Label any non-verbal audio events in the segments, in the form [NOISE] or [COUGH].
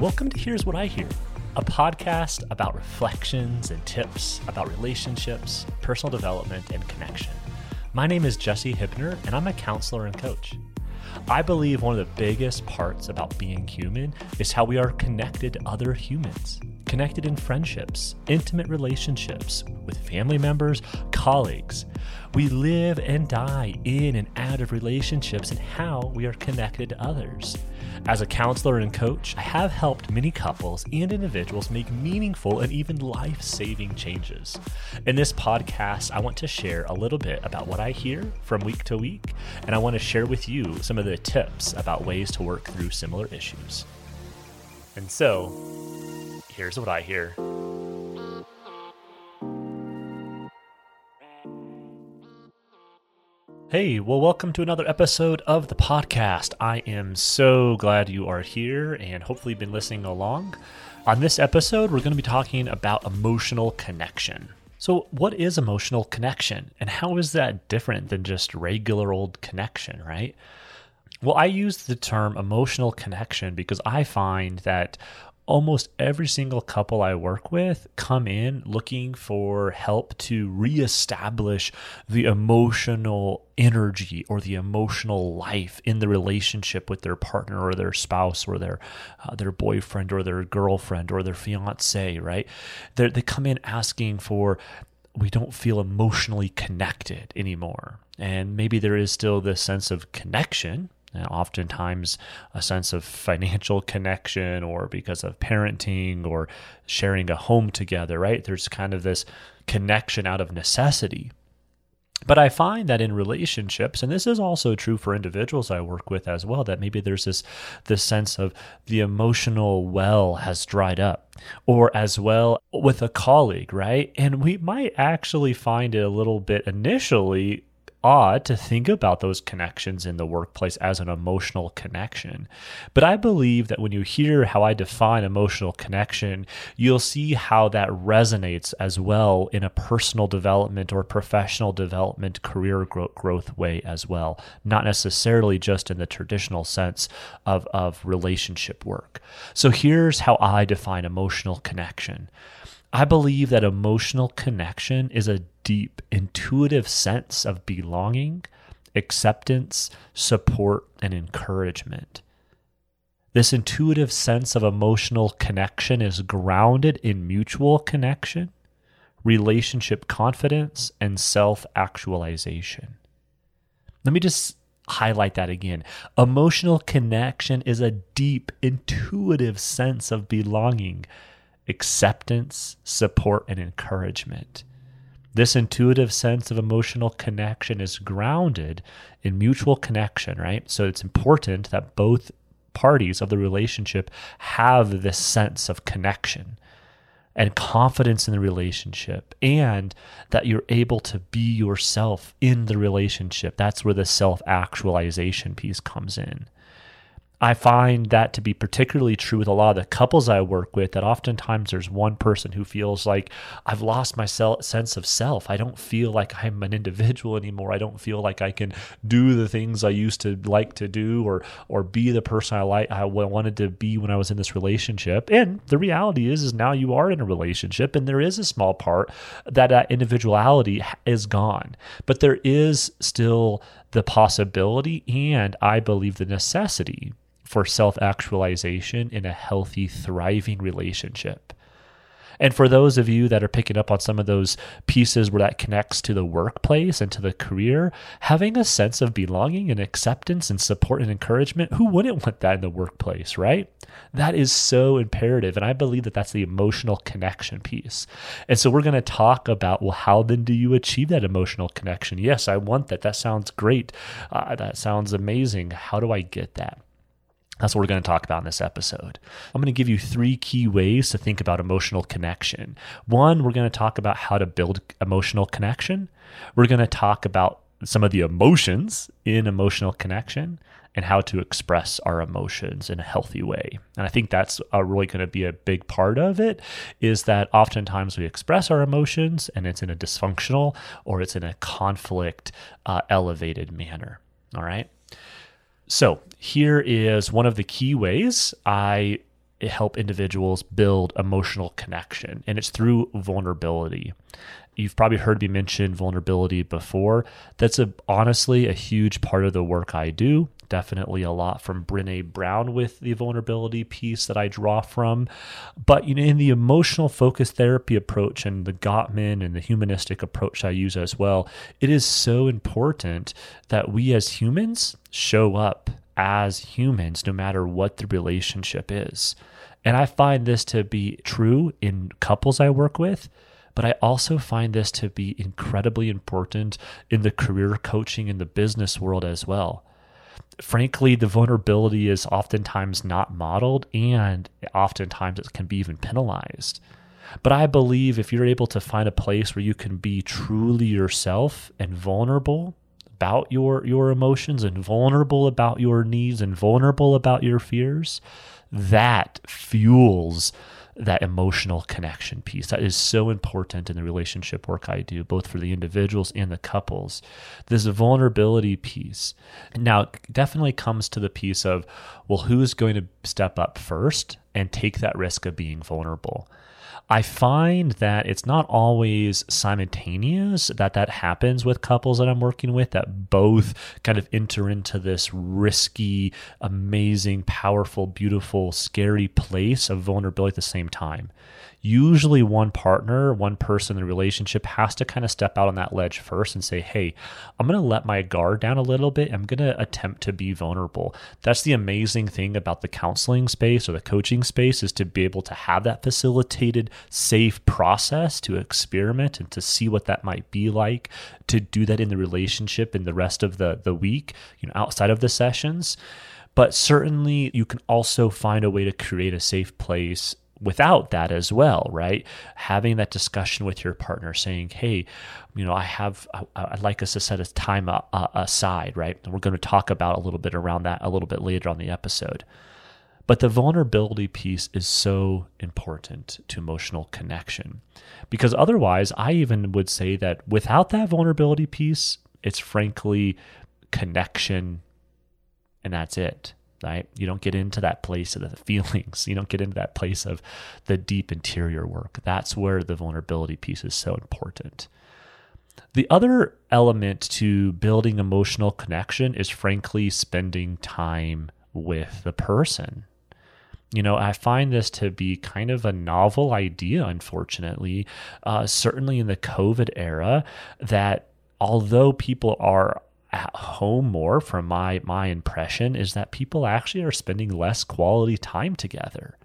Welcome to Here's What I Hear, a podcast about reflections and tips about relationships, personal development, and connection. My name is Jesse Huebner, and I'm a counselor and coach. I believe one of the biggest parts about being human is how we are connected to other humans, connected in friendships, intimate relationships with family members, colleagues. We live and die in and out of relationships and how we are connected to others. As a counselor and coach, I have helped many couples and individuals make meaningful and even life saving changes. In this podcast, I want to share a little bit about what I hear from week to week, and I want to share with you some of the tips about ways to work through similar issues. And so, here's what I hear. Hey, well, welcome to another episode of the podcast. I am so glad you are here and hopefully been listening along. On this episode, we're going to be talking about emotional connection. So, what is emotional connection and how is that different than just regular old connection, right? Well, I use the term emotional connection because I find that almost every single couple I work with come in looking for help to reestablish the emotional energy or the emotional life in the relationship with their partner or their spouse or their uh, their boyfriend or their girlfriend or their fiance, right? they they come in asking for we don't feel emotionally connected anymore. And maybe there is still this sense of connection, and oftentimes a sense of financial [LAUGHS] connection or because of parenting or sharing a home together, right? There's kind of this connection out of necessity. But I find that in relationships, and this is also true for individuals I work with as well, that maybe there's this this sense of the emotional well has dried up, or as well with a colleague, right? And we might actually find it a little bit initially odd to think about those connections in the workplace as an emotional connection. But I believe that when you hear how I define emotional connection, you'll see how that resonates as well in a personal development or professional development, career growth way as well, not necessarily just in the traditional sense of, of relationship work. So here's how I define emotional connection. I believe that emotional connection is a deep, intuitive sense of belonging, acceptance, support, and encouragement. This intuitive sense of emotional connection is grounded in mutual connection, relationship confidence, and self actualization. Let me just highlight that again. Emotional connection is a deep, intuitive sense of belonging, acceptance, support, and encouragement. This intuitive sense of emotional connection is grounded in mutual connection, right? So it's important that both parties of the relationship have this sense of connection and confidence in the relationship and that you're able to be yourself in the relationship. That's where the self actualization piece comes in. I find that to be particularly true with a lot of the couples I work with. That oftentimes there's one person who feels like I've lost my sense of self. I don't feel like I'm an individual anymore. I don't feel like I can do the things I used to like to do, or or be the person I like I wanted to be when I was in this relationship. And the reality is, is now you are in a relationship, and there is a small part that that individuality is gone, but there is still the possibility and I believe the necessity for self actualization in a healthy, thriving relationship. And for those of you that are picking up on some of those pieces where that connects to the workplace and to the career, having a sense of belonging and acceptance and support and encouragement, who wouldn't want that in the workplace, right? That is so imperative. And I believe that that's the emotional connection piece. And so we're going to talk about, well, how then do you achieve that emotional connection? Yes, I want that. That sounds great. Uh, that sounds amazing. How do I get that? That's what we're going to talk about in this episode. I'm going to give you three key ways to think about emotional connection. One, we're going to talk about how to build emotional connection. We're going to talk about some of the emotions in emotional connection and how to express our emotions in a healthy way. And I think that's really going to be a big part of it is that oftentimes we express our emotions and it's in a dysfunctional or it's in a conflict uh, elevated manner. All right. So, here is one of the key ways I help individuals build emotional connection, and it's through vulnerability. You've probably heard me mention vulnerability before. That's a, honestly a huge part of the work I do definitely a lot from Brene Brown with the vulnerability piece that I draw from. But you know, in the emotional focus therapy approach and the Gottman and the humanistic approach I use as well, it is so important that we as humans show up as humans no matter what the relationship is. And I find this to be true in couples I work with but I also find this to be incredibly important in the career coaching in the business world as well frankly, the vulnerability is oftentimes not modeled and oftentimes it can be even penalized. But I believe if you're able to find a place where you can be truly yourself and vulnerable about your your emotions and vulnerable about your needs and vulnerable about your fears, that fuels that emotional connection piece that is so important in the relationship work I do, both for the individuals and the couples. This vulnerability piece now definitely comes to the piece of, well, who's going to step up first and take that risk of being vulnerable? I find that it's not always simultaneous that that happens with couples that I'm working with that both kind of enter into this risky, amazing, powerful, beautiful, scary place of vulnerability at the same time usually one partner, one person in the relationship has to kind of step out on that ledge first and say, Hey, I'm going to let my guard down a little bit. I'm going to attempt to be vulnerable. That's the amazing thing about the counseling space or the coaching space is to be able to have that facilitated, safe process to experiment and to see what that might be like, to do that in the relationship in the rest of the, the week, you know, outside of the sessions but certainly you can also find a way to create a safe place without that as well, right? Having that discussion with your partner, saying, "Hey, you know, I have, I, would like us to set a time uh, uh, aside, right?" And we're going to talk about a little bit around that a little bit later on the episode. But the vulnerability piece is so important to emotional connection because otherwise, I even would say that without that vulnerability piece, it's frankly connection and that's it right? You don't get into that place of the [LAUGHS] feelings. You don't get into that place of the deep interior work. That's where the vulnerability piece is so important. The other element to building emotional connection is frankly spending time with the person. You know, I find this to be kind of a novel idea, unfortunately, uh, certainly in the COVID era, that although people are at home more from my my impression is that people actually are spending less quality time together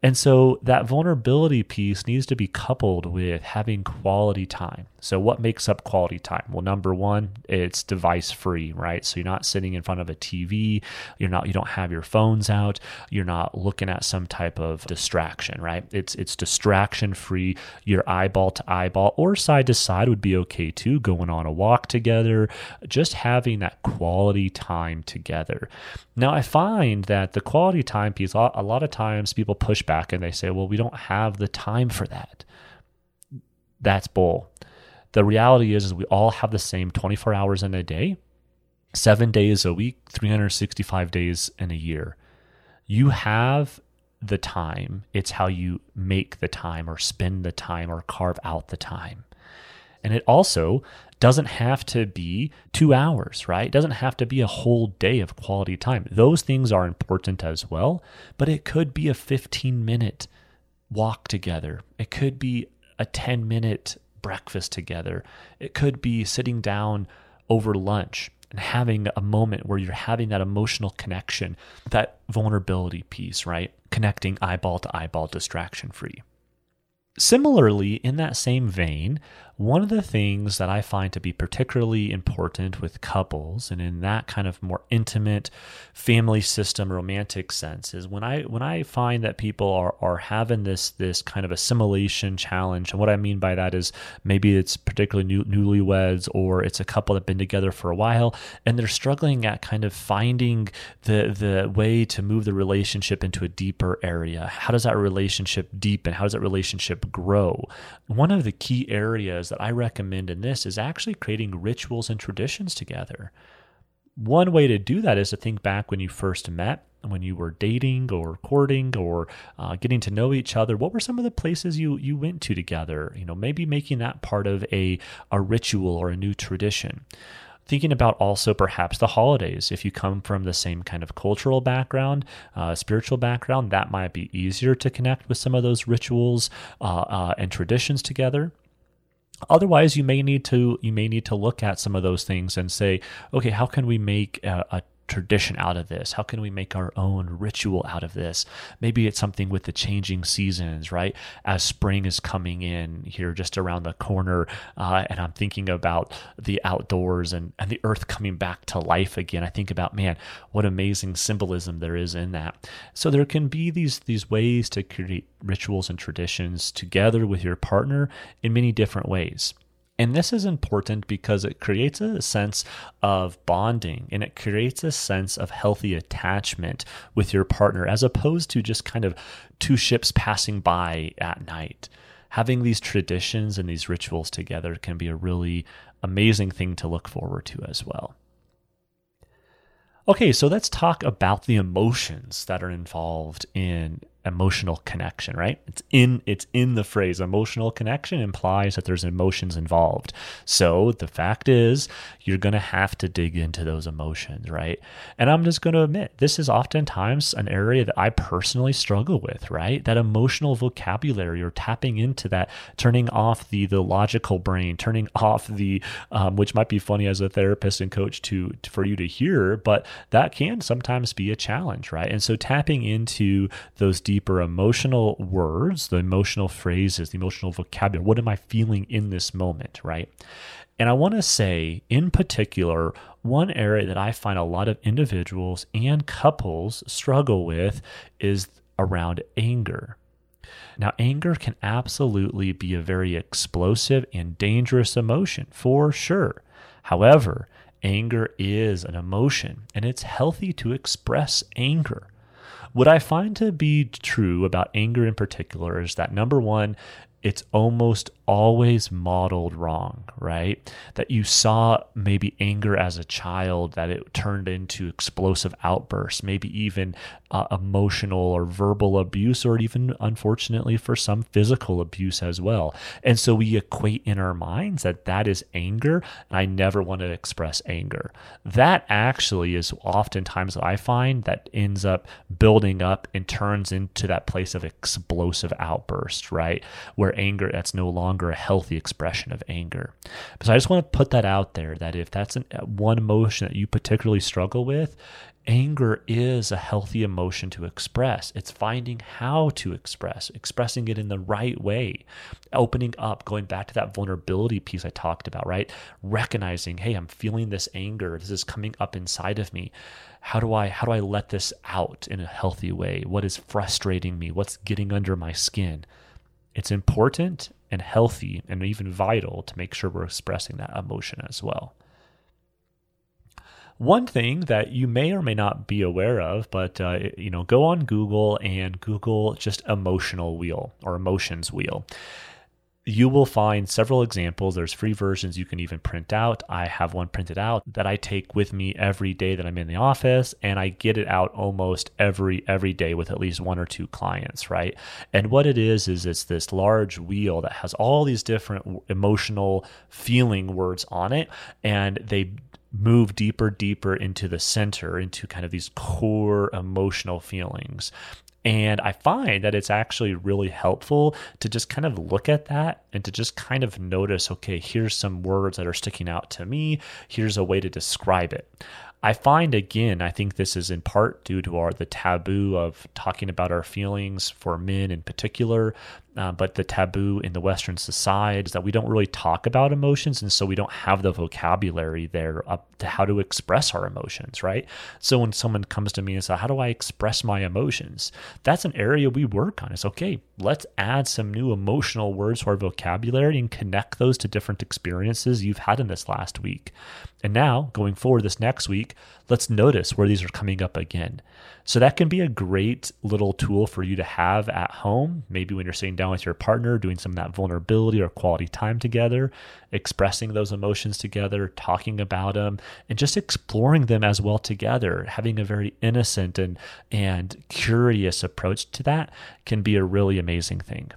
and so that vulnerability piece needs to be coupled with having quality time. So, what makes up quality time? Well, number one, it's device free, right? So, you're not sitting in front of a TV, you're not, you don't have your phones out, you're not looking at some type of distraction, right? It's, it's distraction free. Your eyeball to eyeball or side to side would be okay too, going on a walk together, just having that quality time together. Now, I find that the quality time piece, a lot of times people push back and they say, well, we don't have the time for that. That's bull. The reality is, is we all have the same 24 hours in a day, seven days a week, 365 days in a year. You have the time. It's how you make the time or spend the time or carve out the time. And it also doesn't have to be two hours, right? It doesn't have to be a whole day of quality time. Those things are important as well, but it could be a 15 minute walk together. It could be a 10 minute breakfast together. It could be sitting down over lunch and having a moment where you're having that emotional connection, that vulnerability piece, right? Connecting eyeball to eyeball, distraction free. Similarly, in that same vein, one of the things that I find to be particularly important with couples and in that kind of more intimate family system romantic sense is when I when I find that people are are having this this kind of assimilation challenge and what I mean by that is maybe it's particularly new, newlyweds or it's a couple that have been together for a while and they're struggling at kind of finding the the way to move the relationship into a deeper area. How does that relationship deepen? How does that relationship grow? One of the key areas that I recommend in this is actually creating rituals and traditions together. One way to do that is to think back when you first met, when you were dating or courting or uh, getting to know each other. What were some of the places you you went to together? You know, maybe making that part of a a ritual or a new tradition thinking about also perhaps the holidays. If you come from the same kind of cultural background, uh, spiritual background, that might be easier to connect with some of those rituals uh, uh, and traditions together. Otherwise, you may need to you may need to look at some of those things and say, okay, how can we make a, a tradition out of this? How can we make our own ritual out of this? Maybe it's something with the changing seasons, right? As spring is coming in here just around the corner, uh, and I'm thinking about the outdoors and, and the earth coming back to life again. I think about, man, what amazing symbolism there is in that. So there can be these, these ways to create rituals and traditions together with your partner in many different ways. And this is important because it creates a sense of bonding and it creates a sense of healthy attachment with your partner as opposed to just kind of two ships passing by at night. Having these traditions and these rituals together can be a really amazing thing to look forward to as well. Okay, so let's talk about the emotions that are involved in emotional connection, right? It's in it's in the phrase emotional connection implies that there's emotions involved. So the fact is you're going to have to dig into those emotions, right? And I'm just going to admit this is oftentimes an area that I personally struggle with, right? That emotional vocabulary or tapping into that, turning off the the logical brain, turning [LAUGHS] off the um, which might be funny as a therapist and coach to, for you to hear, but that can sometimes be a challenge, right? And so tapping into those deeper emotional words, the emotional phrases, the emotional vocabulary. What am I feeling in this moment, right? And I want to say, in particular, one area that I find a lot of individuals and couples struggle with is around anger. Now, anger can absolutely be a very explosive and dangerous emotion for sure. However, anger is an emotion and it's healthy to express anger. What I find to be true about anger in particular is that number one, it's almost always modeled wrong, right? That you saw maybe anger as a child, that it turned into explosive outbursts, maybe even uh, emotional or verbal abuse, or even unfortunately for some physical abuse as well. And so we equate in our minds that that is anger, and I never want to express anger. That actually is oftentimes what I find that ends up building up and turns into that place of explosive outburst, right? Where anger, that's no longer longer a healthy expression of anger. So I just want to put that out there that if that's an, uh, one emotion that you particularly struggle with, anger is a healthy emotion to express. It's finding how to express, expressing it in the right way, opening up, going back to that vulnerability piece I talked about, right? Recognizing, hey, I'm feeling this anger. This is coming up inside of me. How do I how do I let this out in a healthy way? What is frustrating me? What's getting under my skin? It's important and healthy and even vital to make sure we're expressing that emotion as well. One thing that you may or may not be aware of, but uh, you know, go on Google and Google just emotional wheel or emotions wheel you will find several examples. There's free versions you can even print out. I have one printed out that I take with me every day that I'm in the office and I get it out almost every every day with at least one or two clients, right? And what it is is it's this large wheel that has all these different emotional feeling words on it and they move deeper deeper into the center into kind of these core emotional feelings and I find that it's actually really helpful to just kind of look at that and to just kind of notice okay, here's some words that are sticking out to me. Here's a way to describe it. I find again, I think this is in part due to our the taboo of talking about our feelings for men in particular, uh, but the taboo in the Western society is that we don't really talk about emotions, and so we don't have the vocabulary there up to how to express our emotions, right? So when someone comes to me and says, "How do I express my emotions?" That's an area we work on. It's okay. Let's add some new emotional words to our vocabulary and connect those to different experiences you've had in this last week. And now, going forward this next week, let's notice where these are coming up again. So that can be a great little tool for you to have at home. Maybe when you're sitting down with your partner, doing some of that vulnerability or quality time together, expressing those emotions together, talking about them, and just exploring them as well together. Having a very innocent and, and curious approach to that can be a really amazing thing.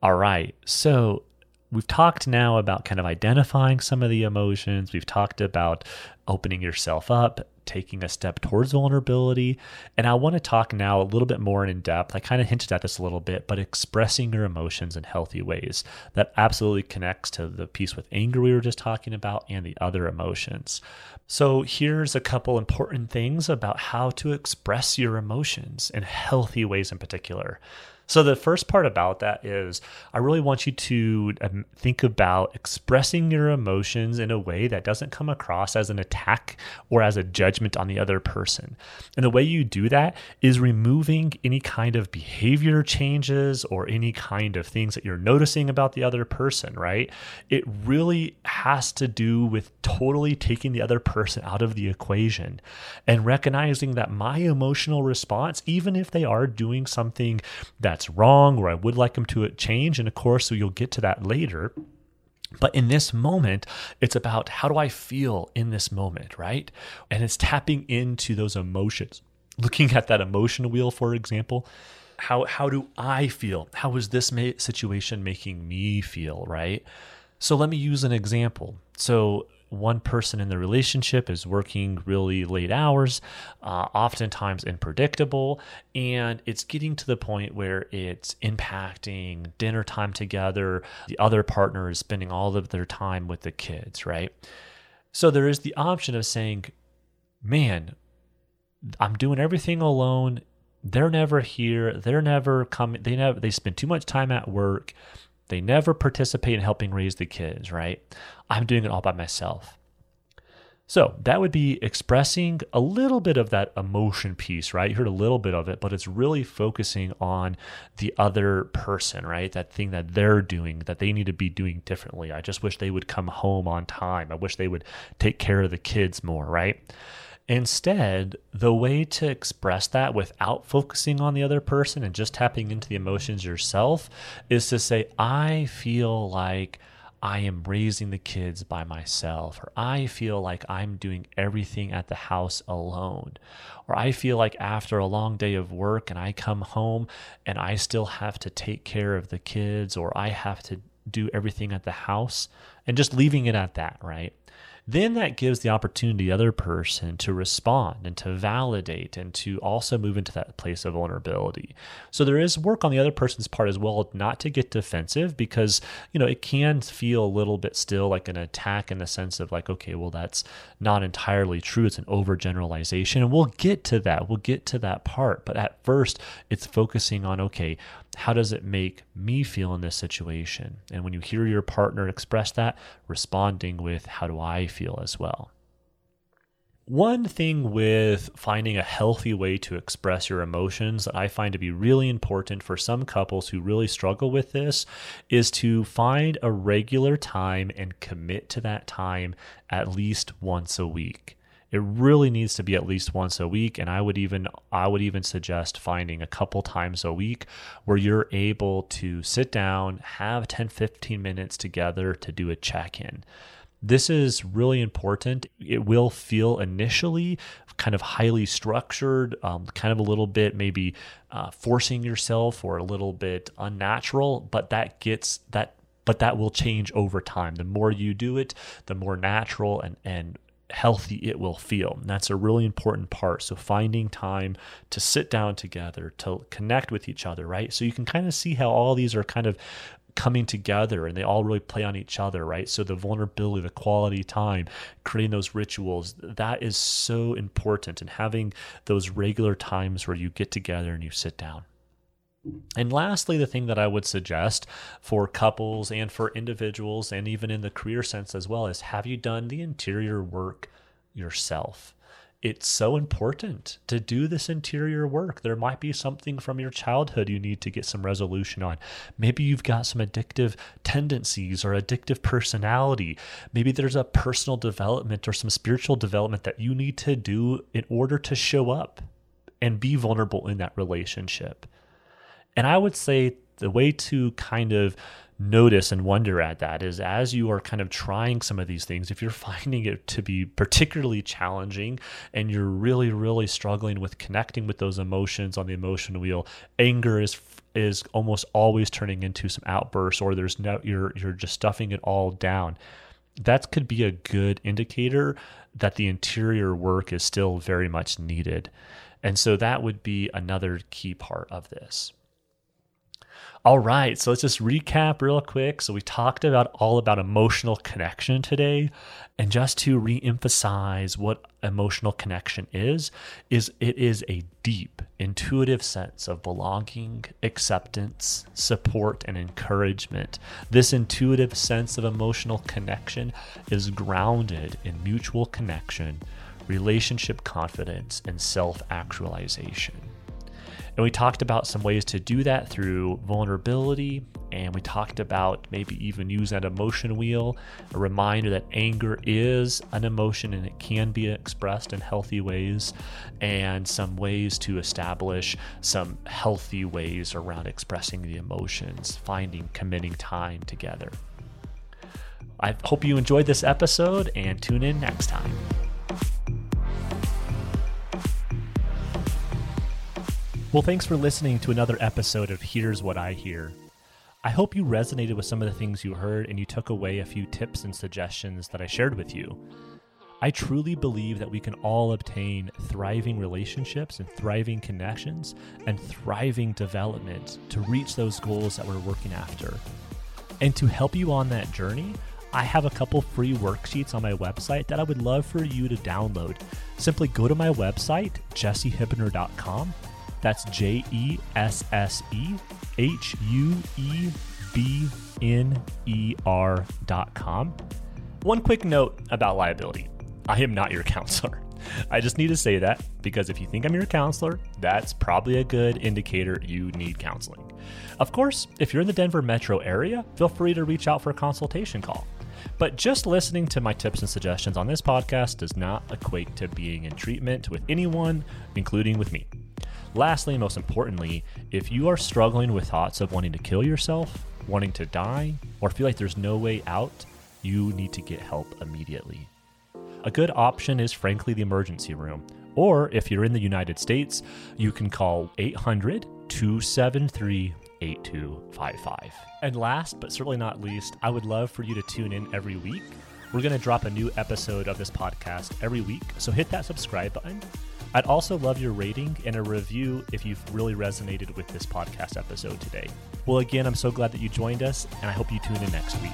All right. So we've talked now about kind of identifying some of the emotions. We've talked about opening yourself up, taking a step towards vulnerability. And I want to talk now a little bit more in depth. I kind of hinted at this a little bit, but expressing your emotions in healthy ways. That absolutely connects to the piece with anger we were just talking about and the other emotions. So here's a couple important things about how to express your emotions in healthy ways in particular. So, the first part about that is I really want you to um, think about expressing your emotions in a way that doesn't come across as an attack or as a judgment on the other person. And the way you do that is removing any kind of behavior changes or any kind of things that you're noticing about the other person, right? It really has to do with totally taking the other person out of the equation and recognizing that my emotional response, even if they are doing something that that's wrong or I would like them to change. And of course, so you'll get to that later. But in this moment, it's about how do I feel in this moment, right? And it's tapping into those emotions. Looking at that emotion wheel, for example, how how do I feel? How is this ma- situation making me feel, right? So let me use an example. So one person in the relationship is working really late hours, uh, oftentimes unpredictable, and it's getting to the point where it's impacting dinner time together. The other partner is spending all of their time with the kids, right? So there is the option of saying, man, I'm doing everything alone. They're never here. They're never coming. They never, they spend too much time at work. They never participate in helping raise the kids, right? I'm doing it all by myself. So that would be expressing a little bit of that emotion piece, right? You heard a little bit of it, but it's really focusing on the other person, right? That thing that they're doing that they need to be doing differently. I just wish they would come home on time. I wish they would take care of the kids more, right? Instead, the way to express that without focusing on the other person and just tapping into the emotions yourself is to say, I feel like I am raising the kids by myself, or I feel like I'm doing everything at the house alone, or I feel like after a long day of work and I come home and I still have to take care of the kids, or I have to do everything at the house, and just leaving it at that, right? Then that gives the opportunity the other person to respond and to validate and to also move into that place of vulnerability. So there is work on the other person's part as well not to get defensive because, you know, it can feel a little bit still like an attack in the sense of like, okay, well, that's not entirely true. It's an overgeneralization. And we'll get to that. We'll get to that part. But at first, it's focusing on, okay, how does it make me feel in this situation? And when you hear your partner express that, responding with, how do I feel as well? One thing with finding a healthy way to express your emotions that I find to be really important for some couples who really struggle with this is to find a regular time and commit to that time at least once a week it really needs to be at least once a week and i would even i would even suggest finding a couple times a week where you're able to sit down have 10 15 minutes together to do a check-in this is really important it will feel initially kind of highly structured um, kind of a little bit maybe uh, forcing yourself or a little bit unnatural but that gets that but that will change over time. The more you do it, the more natural and, and healthy it will feel. And that's a really important part. So finding time to sit down together, to connect with each other, right? So you can kind of see how all these are kind of coming together and they all really play on each other, right? So the vulnerability, the quality time, creating those rituals, that is so important and having those regular times where you get together and you sit down. And lastly, the thing that I would suggest for couples and for individuals, and even in the career sense as well, is have you done the interior work yourself? it's so important to do this interior work. There might be something from your childhood you need to get some resolution on. Maybe you've got some addictive tendencies or addictive personality. Maybe there's a personal development or some spiritual development that you need to do in order to show up and be vulnerable in that relationship. And I would say the way to kind of notice and wonder at that is as you are kind of trying some of these things, if you're [LAUGHS] finding it to be particularly challenging and you're really, really struggling with connecting with those emotions on the emotion wheel, anger is is almost always turning into some outbursts or there's no you're you're just stuffing it all down. That could be a good indicator that the interior work is still very much needed. And so that would be another key part of this. All right, so let's just recap real quick. So we talked about all about emotional connection today, and just to re-emphasize what emotional connection is, is it is a deep, intuitive sense of belonging, acceptance, support, and encouragement. This intuitive sense of emotional connection is grounded in mutual connection, relationship confidence, and self-actualization. And we talked about some ways to do that through vulnerability. And we talked about maybe even use that emotion wheel, a reminder that anger is an emotion and it can be expressed in healthy ways, and some ways to establish some healthy ways around expressing the emotions, finding, committing time together. I hope you enjoyed this episode and tune in next time. Well, thanks for listening to another episode of Here's What I Hear. I hope you resonated with some of the things you heard and you took away a few tips and suggestions that I shared with you. I truly believe that we can all obtain thriving relationships and thriving connections and thriving development to reach those goals that we're working after. And to help you on that journey, I have a couple free worksheets on my website that I would love for you to download. Simply go to my website, jessehuebner.com that's J E S S E H U E B N E R dot com. One quick note about liability I am not your [LAUGHS] counselor. I just need to say that because if you think I'm your counselor, that's probably a good indicator you need counseling. Of course, if you're in the Denver metro area, feel free to reach out for a consultation call. But just listening to my tips and suggestions on this podcast does not equate to being in treatment with anyone, including with me. Lastly, most importantly, if you are struggling with thoughts of wanting to kill yourself, wanting to die, or feel like there's no way out, you need to get help immediately. A good option is frankly the emergency room. Or if you're in the United States, you can call 800 273 8255. And last but certainly not least, I would love for you to tune in every week. We're going to drop a new episode of this podcast every week, so hit that subscribe button I'd also love your rating and a review if you've really resonated with this podcast episode today. Well, again, I'm so glad that you joined us, and I hope you tune in next week.